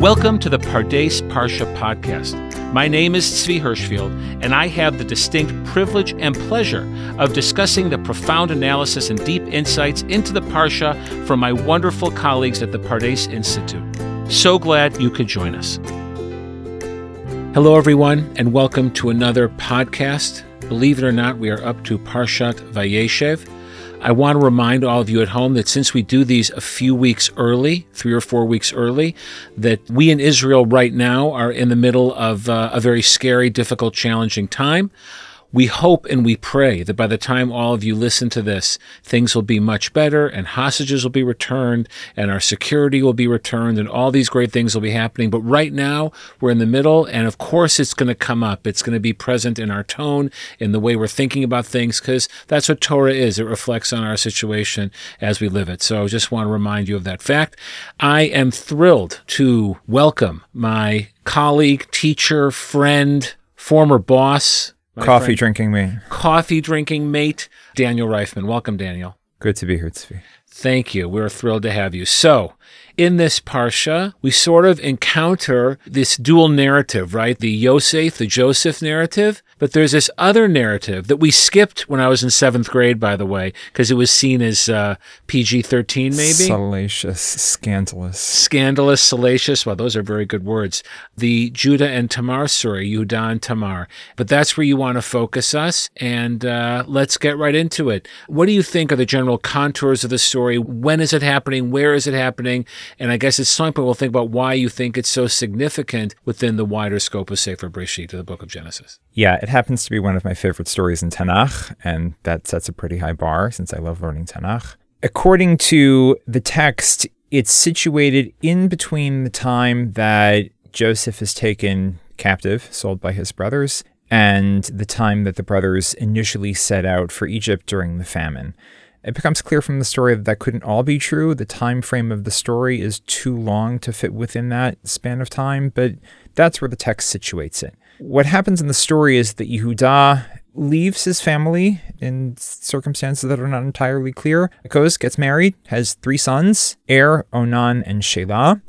Welcome to the Pardes Parsha podcast. My name is Tzvi Hirschfield, and I have the distinct privilege and pleasure of discussing the profound analysis and deep insights into the Parsha from my wonderful colleagues at the Pardes Institute. So glad you could join us. Hello, everyone, and welcome to another podcast. Believe it or not, we are up to Parshat Vayeshev. I want to remind all of you at home that since we do these a few weeks early, three or four weeks early, that we in Israel right now are in the middle of uh, a very scary, difficult, challenging time. We hope and we pray that by the time all of you listen to this, things will be much better and hostages will be returned and our security will be returned and all these great things will be happening. But right now, we're in the middle, and of course, it's going to come up. It's going to be present in our tone, in the way we're thinking about things, because that's what Torah is. It reflects on our situation as we live it. So I just want to remind you of that fact. I am thrilled to welcome my colleague, teacher, friend, former boss, coffee friend, drinking mate. Coffee drinking mate, Daniel Reifman. Welcome, Daniel. Good to be here, Tzvi. Thank you. We're thrilled to have you. So, in this parsha, we sort of encounter this dual narrative, right? The Yosef, the Joseph narrative, but there's this other narrative that we skipped when I was in seventh grade, by the way, because it was seen as uh, PG 13, maybe. Salacious, scandalous. Scandalous, salacious. Well, those are very good words. The Judah and Tamar story, Yehuda and Tamar. But that's where you want to focus us, and uh, let's get right into it. What do you think are the general contours of the story? When is it happening? Where is it happening? And I guess at some point we'll think about why you think it's so significant within the wider scope of Sefer Breshit, the book of Genesis. Yeah, it happens to be one of my favorite stories in Tanakh, and that sets a pretty high bar since I love learning Tanakh. According to the text, it's situated in between the time that Joseph is taken captive, sold by his brothers, and the time that the brothers initially set out for Egypt during the famine. It becomes clear from the story that that couldn't all be true. The time frame of the story is too long to fit within that span of time, but that's where the text situates it. What happens in the story is that Yehuda leaves his family in circumstances that are not entirely clear. Akos gets married, has three sons, Er, Onan, and Shelah.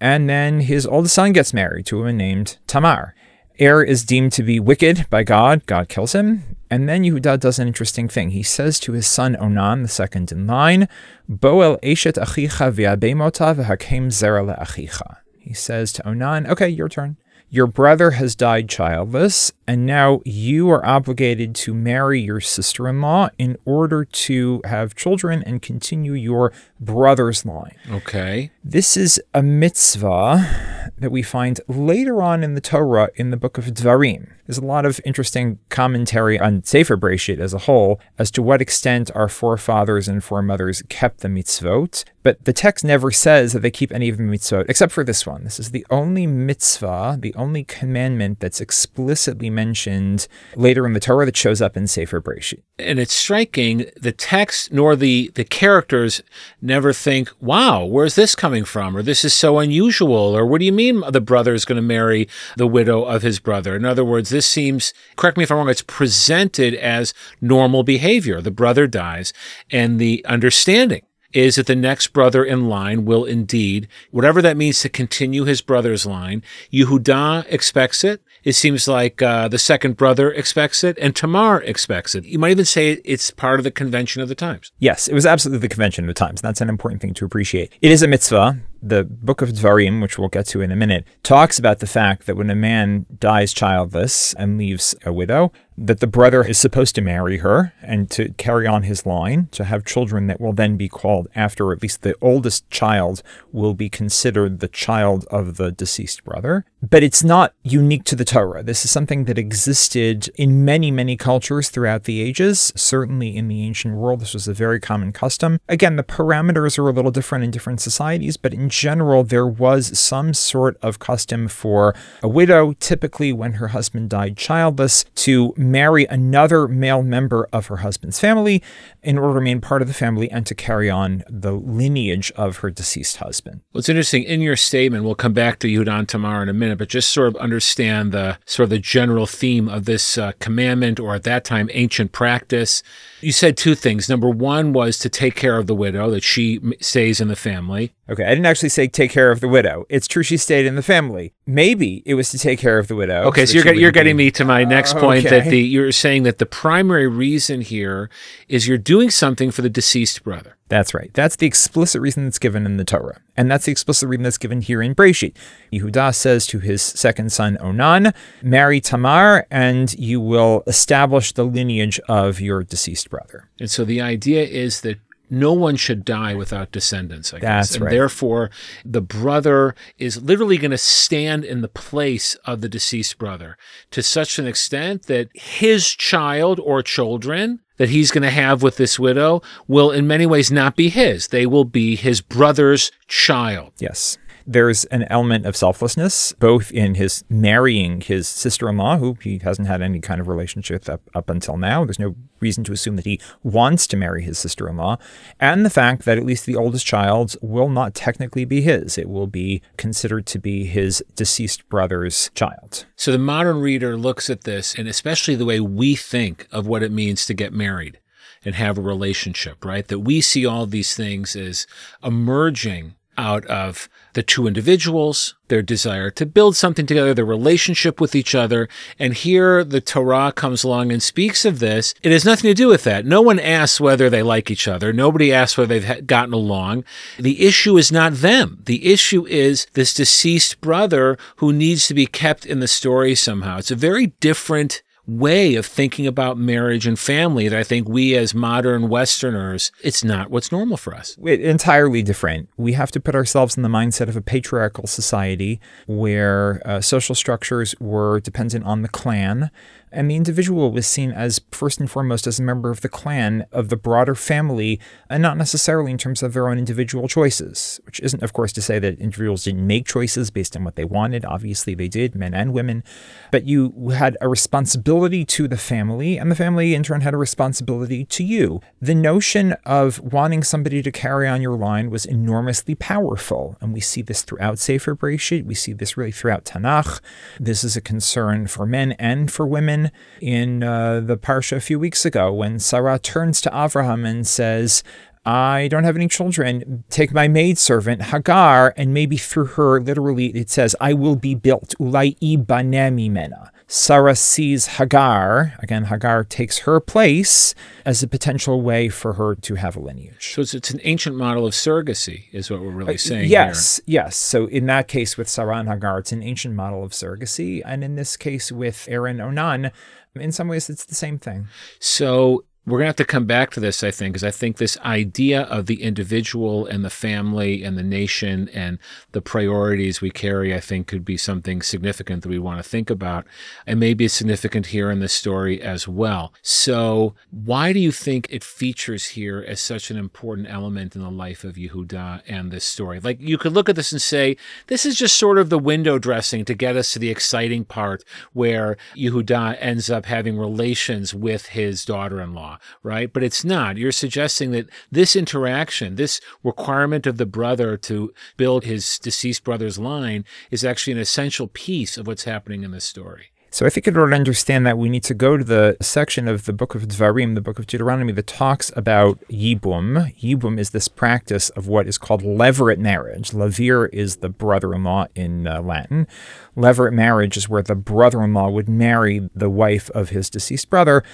And then his oldest son gets married to a woman named Tamar. Er is deemed to be wicked by God. God kills him. And then Yehuda does an interesting thing. He says to his son Onan, the second in line, Boel eshet achicha v'abemota v'hakem zera le'achicha. He says to Onan, okay, your turn. Your brother has died childless, and now you are obligated to marry your sister in law in order to have children and continue your brother's line. Okay. This is a mitzvah that we find later on in the Torah in the book of Dvarim. There's a lot of interesting commentary on Sefer Breshit as a whole as to what extent our forefathers and foremothers kept the mitzvot, but the text never says that they keep any of the mitzvot except for this one. This is the only mitzvah, the only commandment that's explicitly mentioned later in the Torah that shows up in Sefer Breshit. And it's striking the text nor the the characters never think, "Wow, where's this coming from?" or "This is so unusual," or "What do you mean the brother is going to marry the widow of his brother?" In other words, this seems, correct me if I'm wrong, it's presented as normal behavior. The brother dies, and the understanding is that the next brother in line will indeed, whatever that means to continue his brother's line, Yehuda expects it. It seems like uh, the second brother expects it, and Tamar expects it. You might even say it's part of the convention of the times. Yes, it was absolutely the convention of the times. That's an important thing to appreciate. It is a mitzvah the book of Dvarim, which we'll get to in a minute, talks about the fact that when a man dies childless and leaves a widow, that the brother is supposed to marry her and to carry on his line, to have children that will then be called after, at least the oldest child will be considered the child of the deceased brother. But it's not unique to the Torah. This is something that existed in many, many cultures throughout the ages. Certainly in the ancient world, this was a very common custom. Again, the parameters are a little different in different societies, but in general, there was some sort of custom for a widow, typically when her husband died childless, to marry another male member of her husband's family in order to remain part of the family and to carry on the lineage of her deceased husband. Well, it's interesting in your statement. We'll come back to Yehuda Tamar in a minute, but just sort of understand the sort of the general theme of this uh, commandment, or at that time, ancient practice. You said two things. Number one was to take care of the widow, that she stays in the family. Okay, I didn't actually say take care of the widow. It's true she stayed in the family. Maybe it was to take care of the widow. Okay, so, that you're get- you're getting be- me to my next oh, point that okay. the you're saying that the primary reason here is you're doing something for the deceased brother. That's right. That's the explicit reason that's given in the Torah. And that's the explicit reason that's given here in Breshit. Yehuda says to his second son Onan, marry Tamar and you will establish the lineage of your deceased brother. And so the idea is that no one should die without descendants, I guess. That's and right. therefore, the brother is literally going to stand in the place of the deceased brother to such an extent that his child or children that he's going to have with this widow will, in many ways, not be his. They will be his brother's child. Yes. There's an element of selflessness, both in his marrying his sister in law, who he hasn't had any kind of relationship up, up until now. There's no reason to assume that he wants to marry his sister in law, and the fact that at least the oldest child will not technically be his. It will be considered to be his deceased brother's child. So the modern reader looks at this, and especially the way we think of what it means to get married and have a relationship, right? That we see all these things as emerging out of the two individuals, their desire to build something together, their relationship with each other. And here the Torah comes along and speaks of this. It has nothing to do with that. No one asks whether they like each other. Nobody asks whether they've gotten along. The issue is not them. The issue is this deceased brother who needs to be kept in the story somehow. It's a very different way of thinking about marriage and family that I think we as modern Westerners, it's not what's normal for us. It- entirely different. We have to put ourselves in the mindset of a patriarchal society where uh, social structures were dependent on the clan, and the individual was seen as first and foremost as a member of the clan of the broader family, and not necessarily in terms of their own individual choices. Which isn't, of course, to say that individuals didn't make choices based on what they wanted. Obviously, they did, men and women. But you had a responsibility to the family, and the family in turn had a responsibility to you. The notion of wanting somebody to carry on your line was enormously powerful, and we see this throughout Sefer Bereshit. We see this really throughout Tanakh. This is a concern for men and for women. In uh, the parsha a few weeks ago, when Sarah turns to Avraham and says, I don't have any children. Take my maidservant, Hagar, and maybe through her, literally, it says, I will be built. Ulai ibanemi mena. Sarah sees Hagar, again, Hagar takes her place as a potential way for her to have a lineage. So it's, it's an ancient model of surrogacy, is what we're really saying. Uh, Yes, yes. So in that case with Sarah and Hagar, it's an ancient model of surrogacy. And in this case with Aaron Onan, in some ways it's the same thing. So we're going to have to come back to this, I think, because I think this idea of the individual and the family and the nation and the priorities we carry, I think, could be something significant that we want to think about. And maybe it's significant here in this story as well. So, why do you think it features here as such an important element in the life of Yehuda and this story? Like, you could look at this and say, this is just sort of the window dressing to get us to the exciting part where Yehuda ends up having relations with his daughter in law, right? But it's not. You're suggesting that this interaction, this requirement of the brother to build his deceased brother's line, is actually an essential piece of what's happening in this story. So I think in order to understand that, we need to go to the section of the book of Dvarim, the book of Deuteronomy, that talks about yibum. Yibum is this practice of what is called levirate marriage. Levir is the brother-in-law in uh, Latin. Levirate marriage is where the brother-in-law would marry the wife of his deceased brother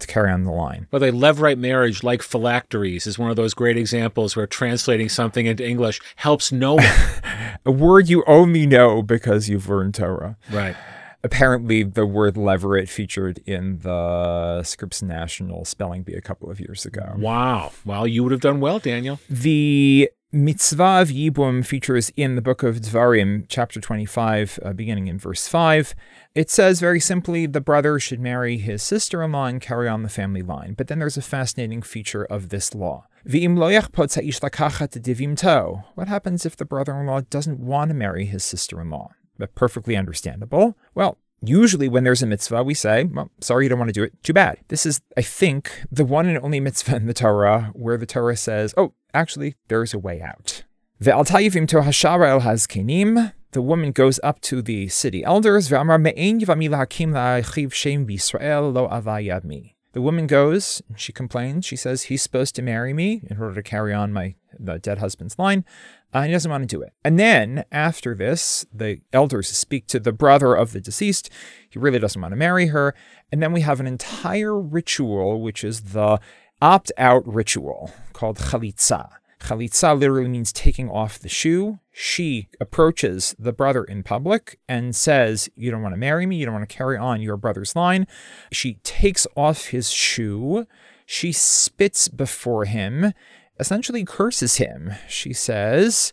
to carry on the line. By the way, levirate marriage, like phylacteries, is one of those great examples where translating something into English helps no one. A word you only know because you've learned Torah. right. Apparently, the word levirate featured in the Scripps National spelling bee a couple of years ago. Wow. Well, you would have done well, Daniel. The mitzvah of Yibum features in the book of Dvarim, chapter 25, uh, beginning in verse 5. It says very simply the brother should marry his sister in law and carry on the family line. But then there's a fascinating feature of this law. What happens if the brother in law doesn't want to marry his sister in law? But perfectly understandable. Well, Usually, when there's a mitzvah, we say, well, sorry, you don't want to do it. Too bad. This is, I think, the one and only mitzvah in the Torah where the Torah says, oh, actually, there's a way out. To. The woman goes up to the city elders. The woman goes she complains. She says, He's supposed to marry me in order to carry on my the dead husband's line. Uh, he doesn't want to do it. And then after this, the elders speak to the brother of the deceased. He really doesn't want to marry her. And then we have an entire ritual, which is the opt out ritual called chalitza. Chalitza literally means taking off the shoe. She approaches the brother in public and says, You don't want to marry me. You don't want to carry on your brother's line. She takes off his shoe. She spits before him, essentially curses him. She says,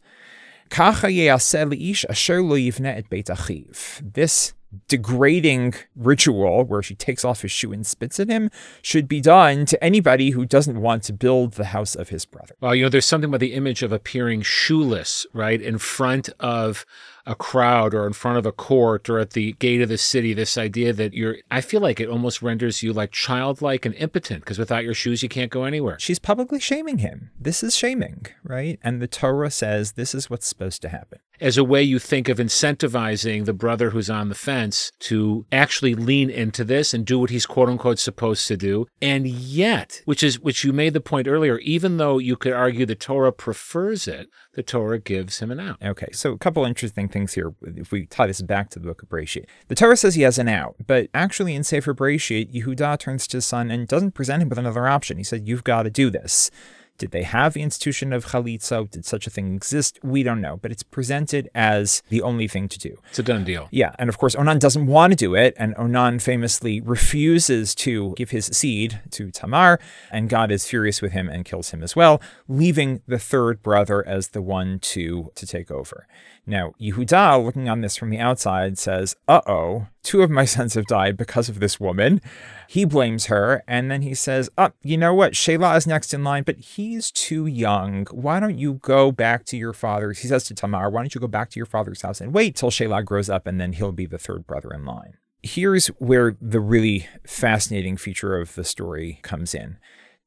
This degrading ritual where she takes off his shoe and spits at him should be done to anybody who doesn't want to build the house of his brother. Well, you know, there's something about the image of appearing shoeless, right, in front of a crowd or in front of a court or at the gate of the city, this idea that you're, I feel like it almost renders you like childlike and impotent because without your shoes, you can't go anywhere. She's publicly shaming him. This is shaming, right? And the Torah says this is what's supposed to happen. As a way you think of incentivizing the brother who's on the fence to actually lean into this and do what he's quote unquote supposed to do. And yet, which is, which you made the point earlier, even though you could argue the Torah prefers it, the Torah gives him an out. Okay, so a couple interesting things here. If we tie this back to the book of Bereshit, the Torah says he has an out, but actually in Sefer Bereshit, Yehuda turns to his son and doesn't present him with another option. He said, "You've got to do this." Did they have the institution of chalitza? Did such a thing exist? We don't know, but it's presented as the only thing to do. It's a done deal. Yeah, and of course Onan doesn't want to do it, and Onan famously refuses to give his seed to Tamar, and God is furious with him and kills him as well, leaving the third brother as the one to to take over. Now, Yehuda, looking on this from the outside, says, Uh oh, two of my sons have died because of this woman. He blames her, and then he says, Oh, you know what? Shelah is next in line, but he's too young. Why don't you go back to your father's? He says to Tamar, Why don't you go back to your father's house and wait till Shelah grows up, and then he'll be the third brother in line. Here's where the really fascinating feature of the story comes in.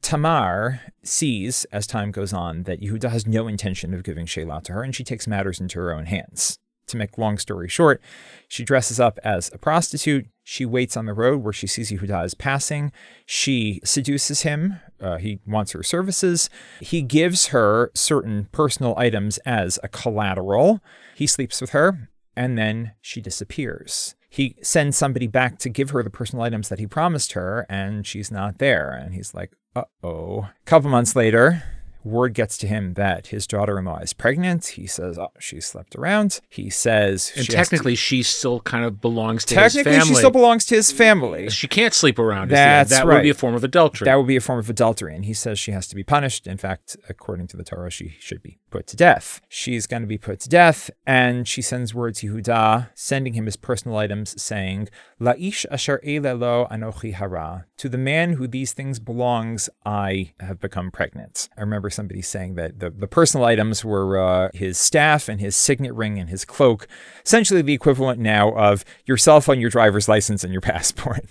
Tamar sees, as time goes on, that Yehuda has no intention of giving Shelah to her, and she takes matters into her own hands. To make long story short, she dresses up as a prostitute. She waits on the road where she sees Yehuda is passing. She seduces him. Uh, he wants her services. He gives her certain personal items as a collateral. He sleeps with her, and then she disappears he sends somebody back to give her the personal items that he promised her, and she's not there. And he's like, uh oh. A couple months later, word gets to him that his daughter-in-law is pregnant. He says, "Oh, she slept around." He says, and she technically, to, she still kind of belongs to technically his family. she still belongs to his family. She can't sleep around. That's that right. would be a form of adultery. That would be a form of adultery, and he says she has to be punished. In fact, according to the Torah, she should be put to death. She's going to be put to death, and she sends word to Yehuda, sending him his personal items, saying, "Laish asher elelo anochi hara." To the man who these things belongs, I have become pregnant. I remember somebody saying that the, the personal items were uh, his staff and his signet ring and his cloak, essentially the equivalent now of your cell phone, your driver's license, and your passport.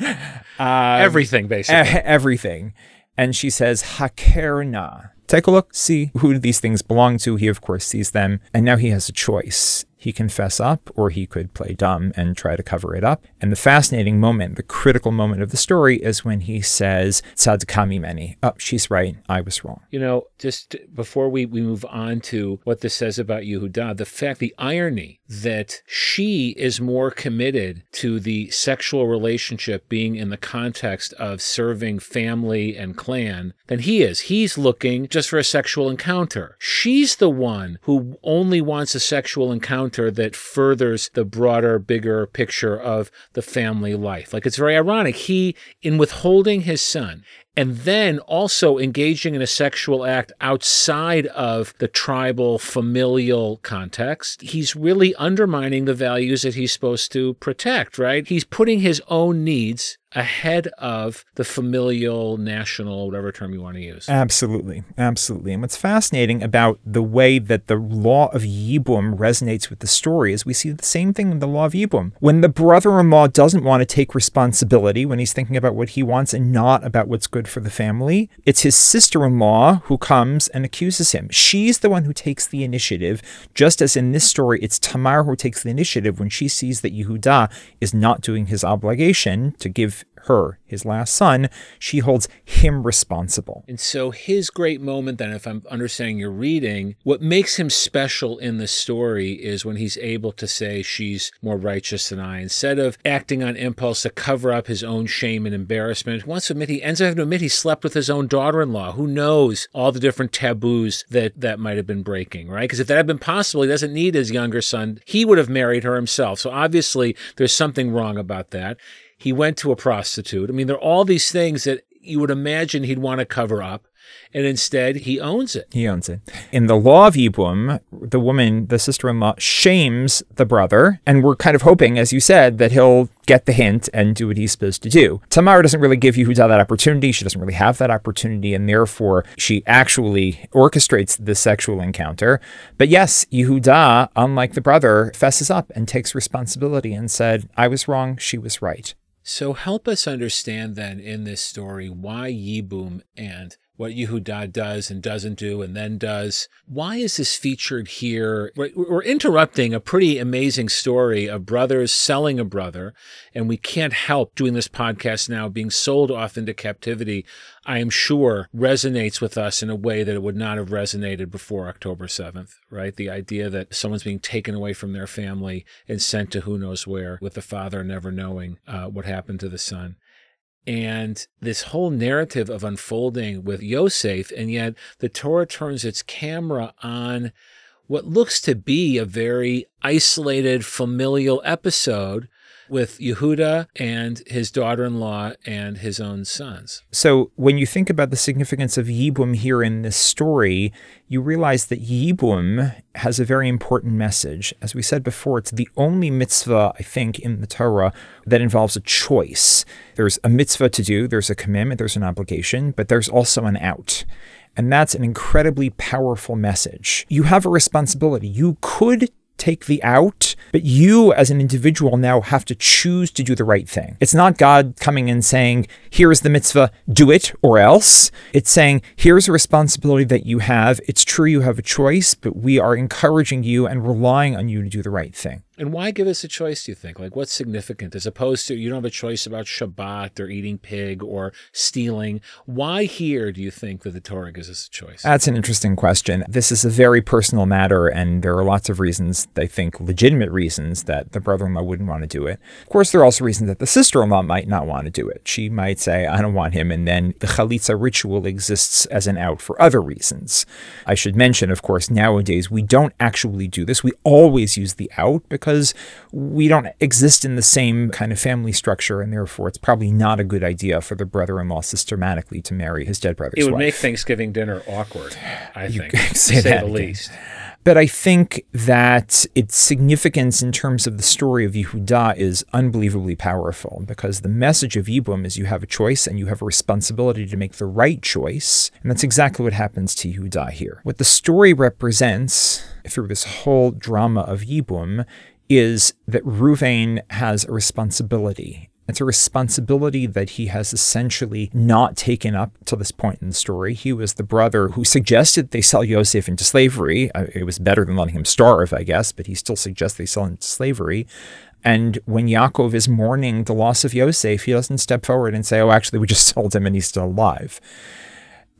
um, everything, basically. E- everything. And she says, Hakerna. Take a look, see who these things belong to. He, of course, sees them. And now he has a choice. He can fess up or he could play dumb and try to cover it up. And the fascinating moment, the critical moment of the story is when he says, Tzadkami meni. Oh, she's right. I was wrong. You know, just before we, we move on to what this says about Yehuda, the fact, the irony that she is more committed to the sexual relationship being in the context of serving family and clan than he is. He's looking just for a sexual encounter. She's the one who only wants a sexual encounter that furthers the broader, bigger picture of the family life. Like it's very ironic. He, in withholding his son, and then also engaging in a sexual act outside of the tribal familial context, he's really undermining the values that he's supposed to protect, right? He's putting his own needs ahead of the familial, national, whatever term you want to use. Absolutely. Absolutely. And what's fascinating about the way that the law of Yibum resonates with the story is we see the same thing in the law of Yibum. When the brother in law doesn't want to take responsibility, when he's thinking about what he wants and not about what's good for the family, it's his sister in law who comes and accuses him. She's the one who takes the initiative, just as in this story, it's Tamar who takes the initiative when she sees that Yehuda is not doing his obligation to give her, his last son, she holds him responsible. And so his great moment, then, if I'm understanding your reading, what makes him special in the story is when he's able to say she's more righteous than I. Instead of acting on impulse to cover up his own shame and embarrassment, wants to admit he ends up having to admit he slept with his own daughter-in-law. Who knows all the different taboos that that might have been breaking, right? Because if that had been possible, he doesn't need his younger son. He would have married her himself. So obviously, there's something wrong about that. He went to a prostitute. I mean, there are all these things that you would imagine he'd want to cover up. And instead, he owns it. He owns it. In the law of Yibum, the woman, the sister in law, shames the brother. And we're kind of hoping, as you said, that he'll get the hint and do what he's supposed to do. Tamar doesn't really give Yehuda that opportunity. She doesn't really have that opportunity. And therefore, she actually orchestrates the sexual encounter. But yes, Yehuda, unlike the brother, fesses up and takes responsibility and said, I was wrong. She was right. So help us understand then in this story why Yibum and what Yehuda does and doesn't do and then does. Why is this featured here? We're interrupting a pretty amazing story of brothers selling a brother, and we can't help doing this podcast now being sold off into captivity. I am sure resonates with us in a way that it would not have resonated before October 7th, right? The idea that someone's being taken away from their family and sent to who knows where, with the father never knowing uh, what happened to the son and this whole narrative of unfolding with Yosef, and yet the Torah turns its camera on what looks to be a very isolated familial episode with Yehuda and his daughter in law and his own sons. So, when you think about the significance of Yibum here in this story, you realize that Yibum has a very important message. As we said before, it's the only mitzvah, I think, in the Torah that involves a choice. There's a mitzvah to do, there's a commandment, there's an obligation, but there's also an out. And that's an incredibly powerful message. You have a responsibility. You could take the out, but you as an individual now have to choose to do the right thing. It's not God coming and saying, here is the mitzvah, do it or else. It's saying, here's a responsibility that you have. It's true you have a choice, but we are encouraging you and relying on you to do the right thing. And why give us a choice, do you think? Like, what's significant as opposed to you don't have a choice about Shabbat or eating pig or stealing? Why here do you think that the Torah gives us a choice? That's an interesting question. This is a very personal matter, and there are lots of reasons, I think, legitimate reasons that the brother in law wouldn't want to do it. Of course, there are also reasons that the sister in law might not want to do it. She might say, I don't want him, and then the chalitza ritual exists as an out for other reasons. I should mention, of course, nowadays we don't actually do this. We always use the out because we don't exist in the same kind of family structure, and therefore it's probably not a good idea for the brother-in-law systematically to marry his dead brother's wife. It would wife. make Thanksgiving dinner awkward, I you think, say to say that the again. least. But I think that its significance in terms of the story of Yehuda is unbelievably powerful because the message of Yibum is you have a choice and you have a responsibility to make the right choice. And that's exactly what happens to Yehuda here. What the story represents through this whole drama of Yibum is that Ruvain has a responsibility. It's a responsibility that he has essentially not taken up to this point in the story. He was the brother who suggested they sell Yosef into slavery. Uh, It was better than letting him starve, I guess, but he still suggests they sell him into slavery. And when Yaakov is mourning the loss of Yosef, he doesn't step forward and say, oh, actually, we just sold him and he's still alive.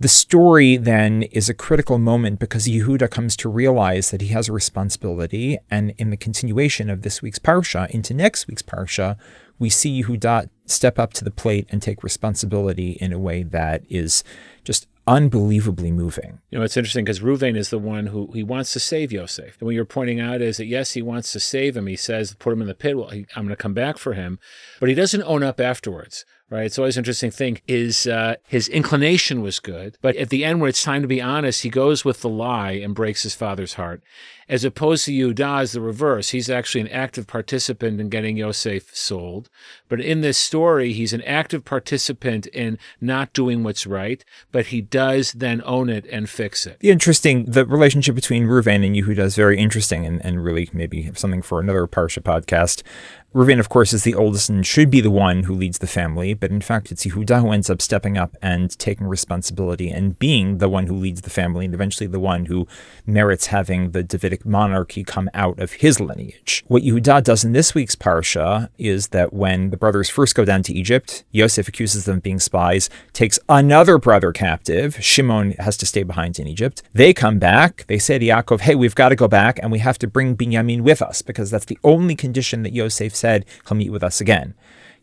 The story then is a critical moment because Yehuda comes to realize that he has a responsibility. And in the continuation of this week's parsha into next week's parsha, we see Yehuda step up to the plate and take responsibility in a way that is just unbelievably moving. You know, it's interesting because Ruvain is the one who he wants to save Yosef. And what you're pointing out is that yes, he wants to save him. He says, put him in the pit. Well, he, I'm going to come back for him, but he doesn't own up afterwards. Right. It's always an interesting thing. Is uh, his inclination was good, but at the end, when it's time to be honest, he goes with the lie and breaks his father's heart. As opposed to Yehuda is the reverse. He's actually an active participant in getting Yosef sold. But in this story, he's an active participant in not doing what's right, but he does then own it and fix it. The interesting, the relationship between Ruvain and Yehuda is very interesting and, and really maybe something for another Parsha podcast. Reuven, of course, is the oldest and should be the one who leads the family, but in fact, it's Yehuda who ends up stepping up and taking responsibility and being the one who leads the family and eventually the one who merits having the Davidic monarchy come out of his lineage. What Yehuda does in this week's parsha is that when the brothers first go down to Egypt, Yosef accuses them of being spies, takes another brother captive. Shimon has to stay behind in Egypt. They come back. They say to Yaakov, hey, we've got to go back and we have to bring Binyamin with us because that's the only condition that Yosef said he'll meet with us again.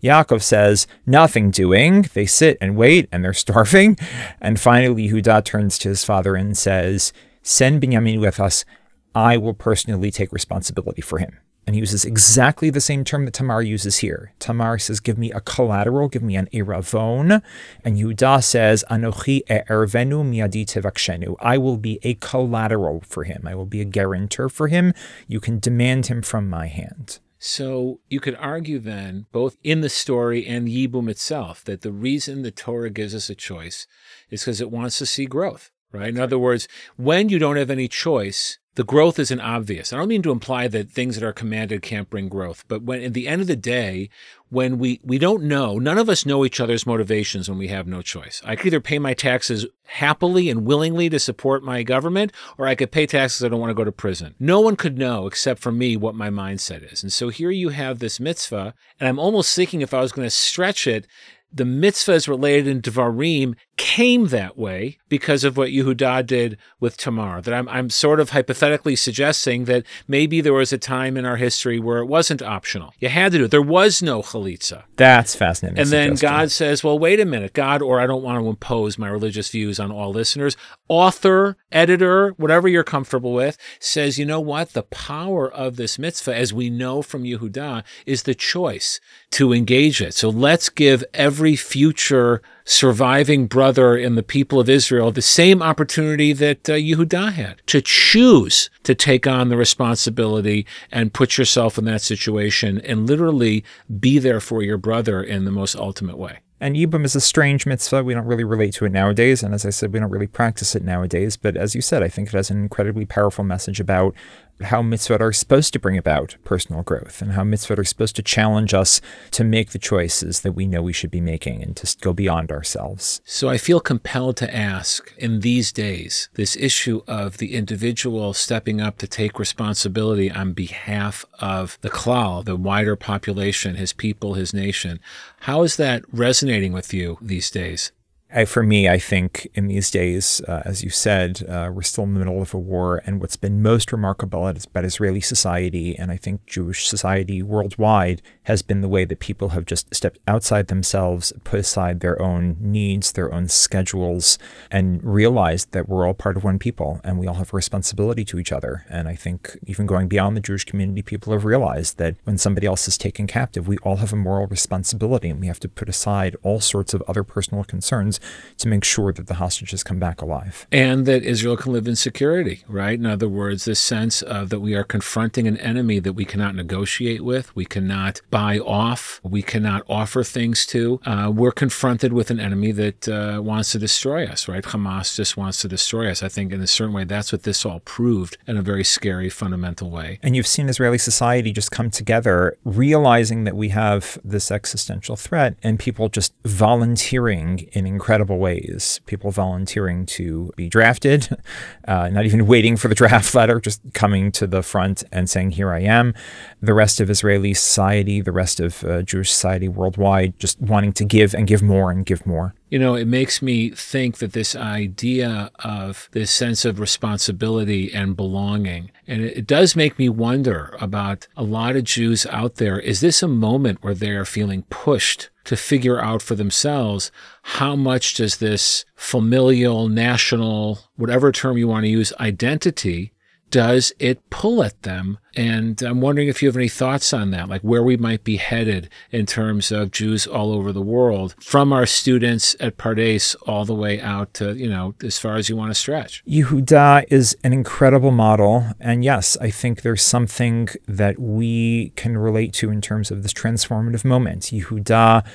Yaakov says, nothing doing. They sit and wait and they're starving. And finally, Yehuda turns to his father and says, send Binyamin with us. I will personally take responsibility for him. And he uses exactly the same term that Tamar uses here. Tamar says, Give me a collateral, give me an eravon. And Yehuda says, Anochi e'ervenu miadi tevakshenu. I will be a collateral for him. I will be a guarantor for him. You can demand him from my hand. So you could argue then, both in the story and Yibum itself, that the reason the Torah gives us a choice is because it wants to see growth, right? In other words, when you don't have any choice, the growth isn't obvious. I don't mean to imply that things that are commanded can't bring growth, but when at the end of the day, when we we don't know, none of us know each other's motivations when we have no choice. I could either pay my taxes happily and willingly to support my government, or I could pay taxes I don't want to go to prison. No one could know except for me what my mindset is. And so here you have this mitzvah, and I'm almost thinking if I was going to stretch it, the mitzvahs related in Devarim came that way because of what Yehuda did with Tamar. That I'm, I'm sort of hypothetically suggesting that maybe there was a time in our history where it wasn't optional. You had to do it. There was no chalitza. That's fascinating. And then God says, well, wait a minute, God, or I don't want to impose my religious views on all listeners. Author, editor, whatever you're comfortable with, says, you know what? The power of this mitzvah, as we know from Yehuda, is the choice to engage it. So let's give every future surviving brother in the people of Israel the same opportunity that uh, Yehuda had to choose to take on the responsibility and put yourself in that situation and literally be there for your brother in the most ultimate way. And Yibum is a strange mitzvah. We don't really relate to it nowadays. And as I said, we don't really practice it nowadays. But as you said, I think it has an incredibly powerful message about how mitzvot are supposed to bring about personal growth and how mitzvot are supposed to challenge us to make the choices that we know we should be making and to go beyond ourselves. So I feel compelled to ask in these days, this issue of the individual stepping up to take responsibility on behalf of the klal, the wider population, his people, his nation. How is that resonating with you these days? I, for me, I think in these days, uh, as you said, uh, we're still in the middle of a war. And what's been most remarkable about Israeli society, and I think Jewish society worldwide, has been the way that people have just stepped outside themselves, put aside their own needs, their own schedules, and realized that we're all part of one people and we all have a responsibility to each other. And I think even going beyond the Jewish community, people have realized that when somebody else is taken captive, we all have a moral responsibility and we have to put aside all sorts of other personal concerns to make sure that the hostages come back alive. And that Israel can live in security, right? In other words, this sense of that we are confronting an enemy that we cannot negotiate with, we cannot buy off, we cannot offer things to. Uh, we're confronted with an enemy that uh, wants to destroy us, right? Hamas just wants to destroy us. I think in a certain way, that's what this all proved in a very scary, fundamental way. And you've seen Israeli society just come together, realizing that we have this existential threat and people just volunteering in incredible ways. People volunteering to be drafted, uh, not even waiting for the draft letter, just coming to the front and saying, Here I am. The rest of Israeli society, the rest of uh, Jewish society worldwide, just wanting to give and give more and give more. You know, it makes me think that this idea of this sense of responsibility and belonging, and it, does make me wonder about a lot of Jews out there. Is this a moment where they are feeling pushed to figure out for themselves how much does this familial, national, whatever term you want to use, identity does it pull at them? And I'm wondering if you have any thoughts on that, like where we might be headed in terms of Jews all over the world, from our students at Pardes all the way out to, you know, as far as you want to stretch. Yehuda is an incredible model. And yes, I think there's something that we can relate to in terms of this transformative moment. Yehuda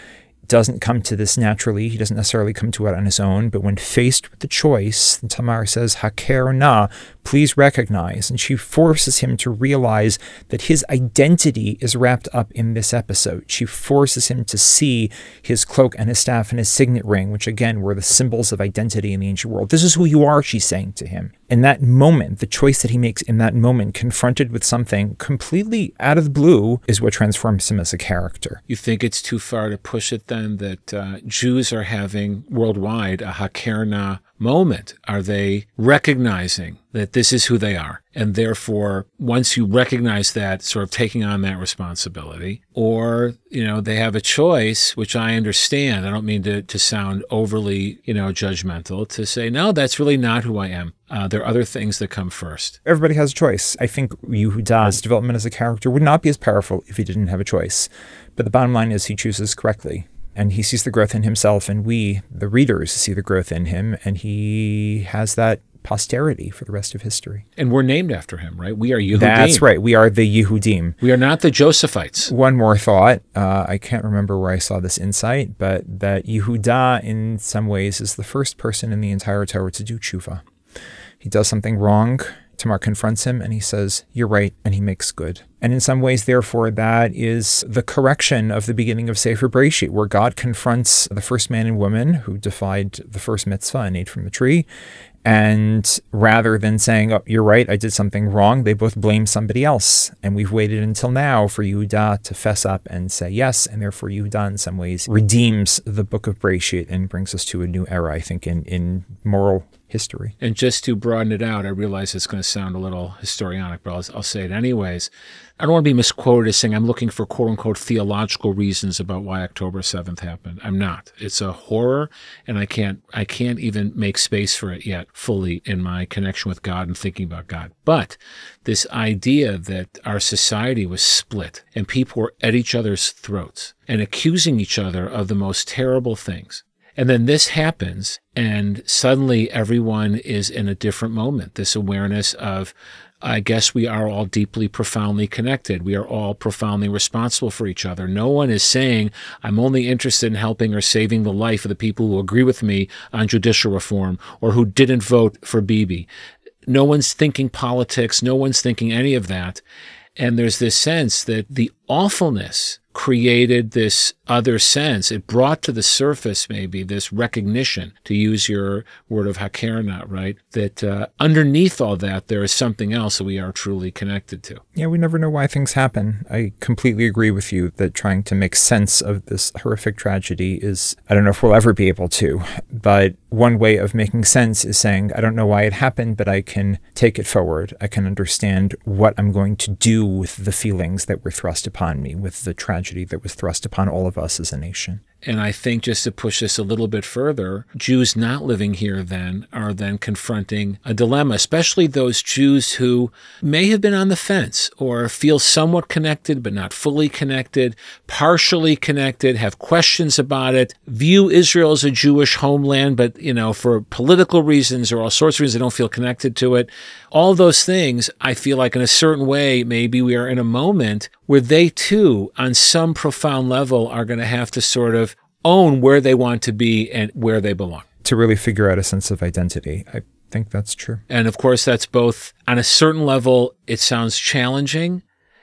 doesn't come to this naturally. He doesn't necessarily come to it on his own. But when faced with the choice, Tamar says, Haker na, please recognize. And she forces him to realize that his identity is wrapped up in this episode. She forces him to see his cloak and his staff and his signet ring, which again were the symbols of identity in the ancient world. This is who you are, she's saying to him. In that moment, the choice that he makes in that moment, confronted with something completely out of the blue, is what transforms him as a character. You think it's too far to push it then that uh, Jews are having worldwide a Hakerna moment? Are they recognizing that this is who they are? And therefore, once you recognize that, sort of taking on that responsibility, or, you know, they have a choice, which I understand. I don't mean to, to sound overly, you know, judgmental to say, no, that's really not who I am. Uh, there are other things that come first. Everybody has a choice. I think Yehuda's development as a character would not be as powerful if he didn't have a choice. But the bottom line is he chooses correctly and he sees the growth in himself, and we, the readers, see the growth in him, and he has that posterity for the rest of history. And we're named after him, right? We are Yehudim. That's right. We are the Yehudim. We are not the Josephites. One more thought. Uh, I can't remember where I saw this insight, but that Yehuda, in some ways, is the first person in the entire Torah to do tshuva. He does something wrong. Tamar confronts him and he says, You're right, and he makes good. And in some ways, therefore, that is the correction of the beginning of Sefer Bereshit, where God confronts the first man and woman who defied the first mitzvah and ate from the tree. And rather than saying, oh, you're right, I did something wrong, they both blame somebody else. And we've waited until now for Yehuda to fess up and say yes. And therefore, Yehuda, in some ways, redeems the book of Bereshit and brings us to a new era, I think, in, in moral history. And just to broaden it out, I realize it's going to sound a little historionic, but I'll, I'll say it anyways. I don't want to be misquoted as saying I'm looking for quote unquote theological reasons about why October 7th happened. I'm not. It's a horror and I can't I can't even make space for it yet fully in my connection with God and thinking about God. But this idea that our society was split and people were at each other's throats and accusing each other of the most terrible things and then this happens, and suddenly everyone is in a different moment. This awareness of, I guess we are all deeply, profoundly connected. We are all profoundly responsible for each other. No one is saying, I'm only interested in helping or saving the life of the people who agree with me on judicial reform or who didn't vote for Bibi. No one's thinking politics. No one's thinking any of that. And there's this sense that the awfulness created this other sense. It brought to the surface maybe this recognition, to use your word of hakerna, right? That uh, underneath all that, there is something else that we are truly connected to. Yeah, we never know why things happen. I completely agree with you that trying to make sense of this horrific tragedy is, I don't know if we'll ever be able to, but one way of making sense is saying, I don't know why it happened, but I can take it forward. I can understand what I'm going to do with the feelings that were thrust upon me, with the tragedy that was thrust upon all of us as a nation. And I think just to push this a little bit further, Jews not living here then are then confronting a dilemma, especially those Jews who may have been on the fence or feel somewhat connected but not fully connected, partially connected, have questions about it, view Israel as a Jewish homeland, but you know, for political reasons or all sorts of reasons they don't feel connected to it. All those things, I feel like in a certain way, maybe we are in a moment where they too, on some profound level, are going to have to sort of own where they want to be and where they belong. To really figure out a sense of identity. I think that's true. And of course, that's both on a certain level, it sounds challenging,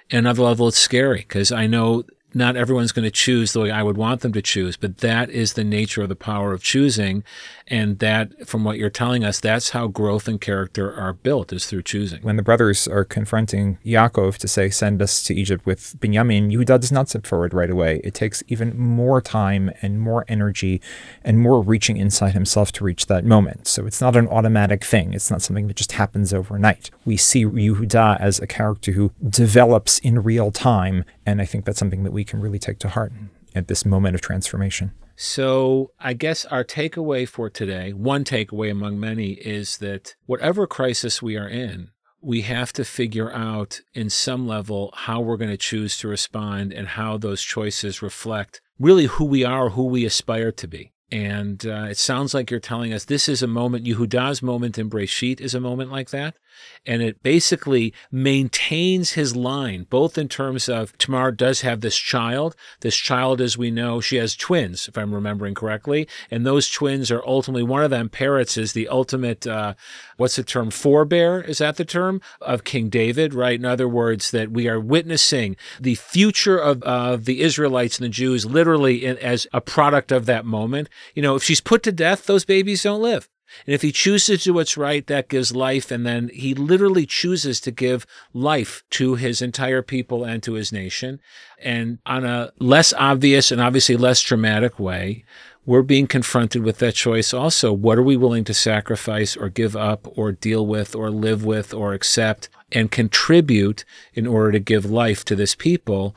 and another level, it's scary because I know not everyone's going to choose the way I would want them to choose, but that is the nature of the power of choosing. And that, from what you're telling us, that's how growth and character are built is through choosing. When the brothers are confronting Yaakov to say, send us to Egypt with Binyamin, Yehuda does not step forward right away. It takes even more time and more energy and more reaching inside himself to reach that moment. So it's not an automatic thing. It's not something that just happens overnight. We see Yehuda as a character who develops in real time. And I think that's something that we can really take to heart at this moment of transformation. So, I guess our takeaway for today, one takeaway among many, is that whatever crisis we are in, we have to figure out in some level how we're going to choose to respond and how those choices reflect really who we are, who we aspire to be. And uh, it sounds like you're telling us this is a moment, Yehuda's moment in Breshit is a moment like that. And it basically maintains his line, both in terms of Tamar does have this child. This child, as we know, she has twins, if I'm remembering correctly. And those twins are ultimately, one of them, Peretz, is the ultimate, uh, what's the term, forebear? Is that the term? Of King David, right? In other words, that we are witnessing the future of, of the Israelites and the Jews literally in, as a product of that moment. You know, if she's put to death, those babies don't live. And if he chooses to do what's right, that gives life. And then he literally chooses to give life to his entire people and to his nation. And on a less obvious and obviously less dramatic way, we're being confronted with that choice also. What are we willing to sacrifice or give up or deal with or live with or accept and contribute in order to give life to this people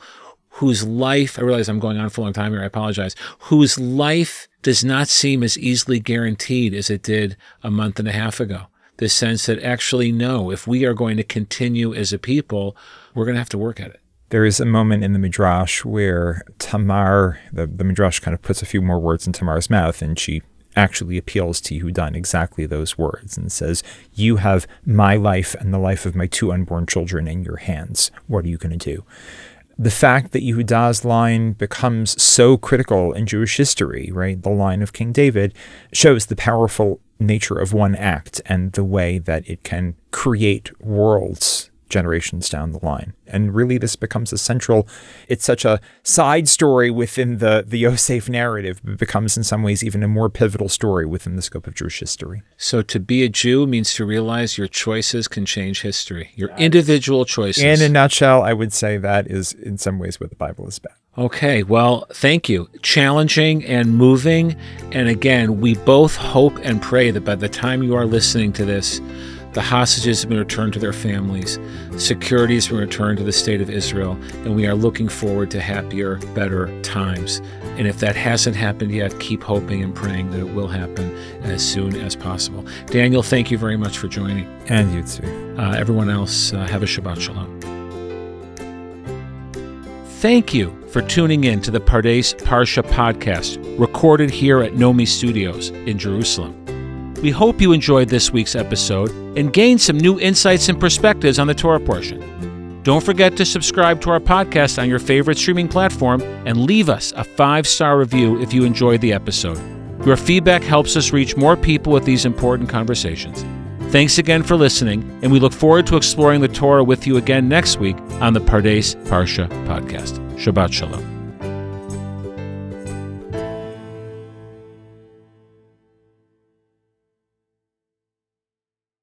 whose life, I realize I'm going on for a long time here, I apologize, whose life does not seem as easily guaranteed as it did a month and a half ago. The sense that actually, no, if we are going to continue as a people, we're going to have to work at it. There is a moment in the Midrash where Tamar, the, the Midrash kind of puts a few more words in Tamar's mouth, and she actually appeals to Yehudan exactly those words and says, You have my life and the life of my two unborn children in your hands. What are you going to do? The fact that Yehuda's line becomes so critical in Jewish history, right, the line of King David, shows the powerful nature of one act and the way that it can create worlds generations down the line. And really, this becomes a central, it's such a side story within the, the Yosef narrative, but becomes in some ways even a more pivotal story within the scope of Jewish history. So to be a Jew means to realize your choices can change history, your individual choices. And in a nutshell, I would say that is in some ways what the Bible is about. Okay, well, thank you. Challenging and moving. And again, we both hope and pray that by the time you are listening to this, the hostages have been returned to their families. Security has been returned to the state of Israel. And we are looking forward to happier, better times. And if that hasn't happened yet, keep hoping and praying that it will happen as soon as possible. Daniel, thank you very much for joining. And you too. Uh, everyone else, uh, have a Shabbat Shalom. Thank you for tuning in to the Pardes Parsha podcast, recorded here at Nomi Studios in Jerusalem. We hope you enjoyed this week's episode and gained some new insights and perspectives on the Torah portion. Don't forget to subscribe to our podcast on your favorite streaming platform and leave us a five star review if you enjoyed the episode. Your feedback helps us reach more people with these important conversations. Thanks again for listening, and we look forward to exploring the Torah with you again next week on the Pardes Parsha podcast. Shabbat Shalom.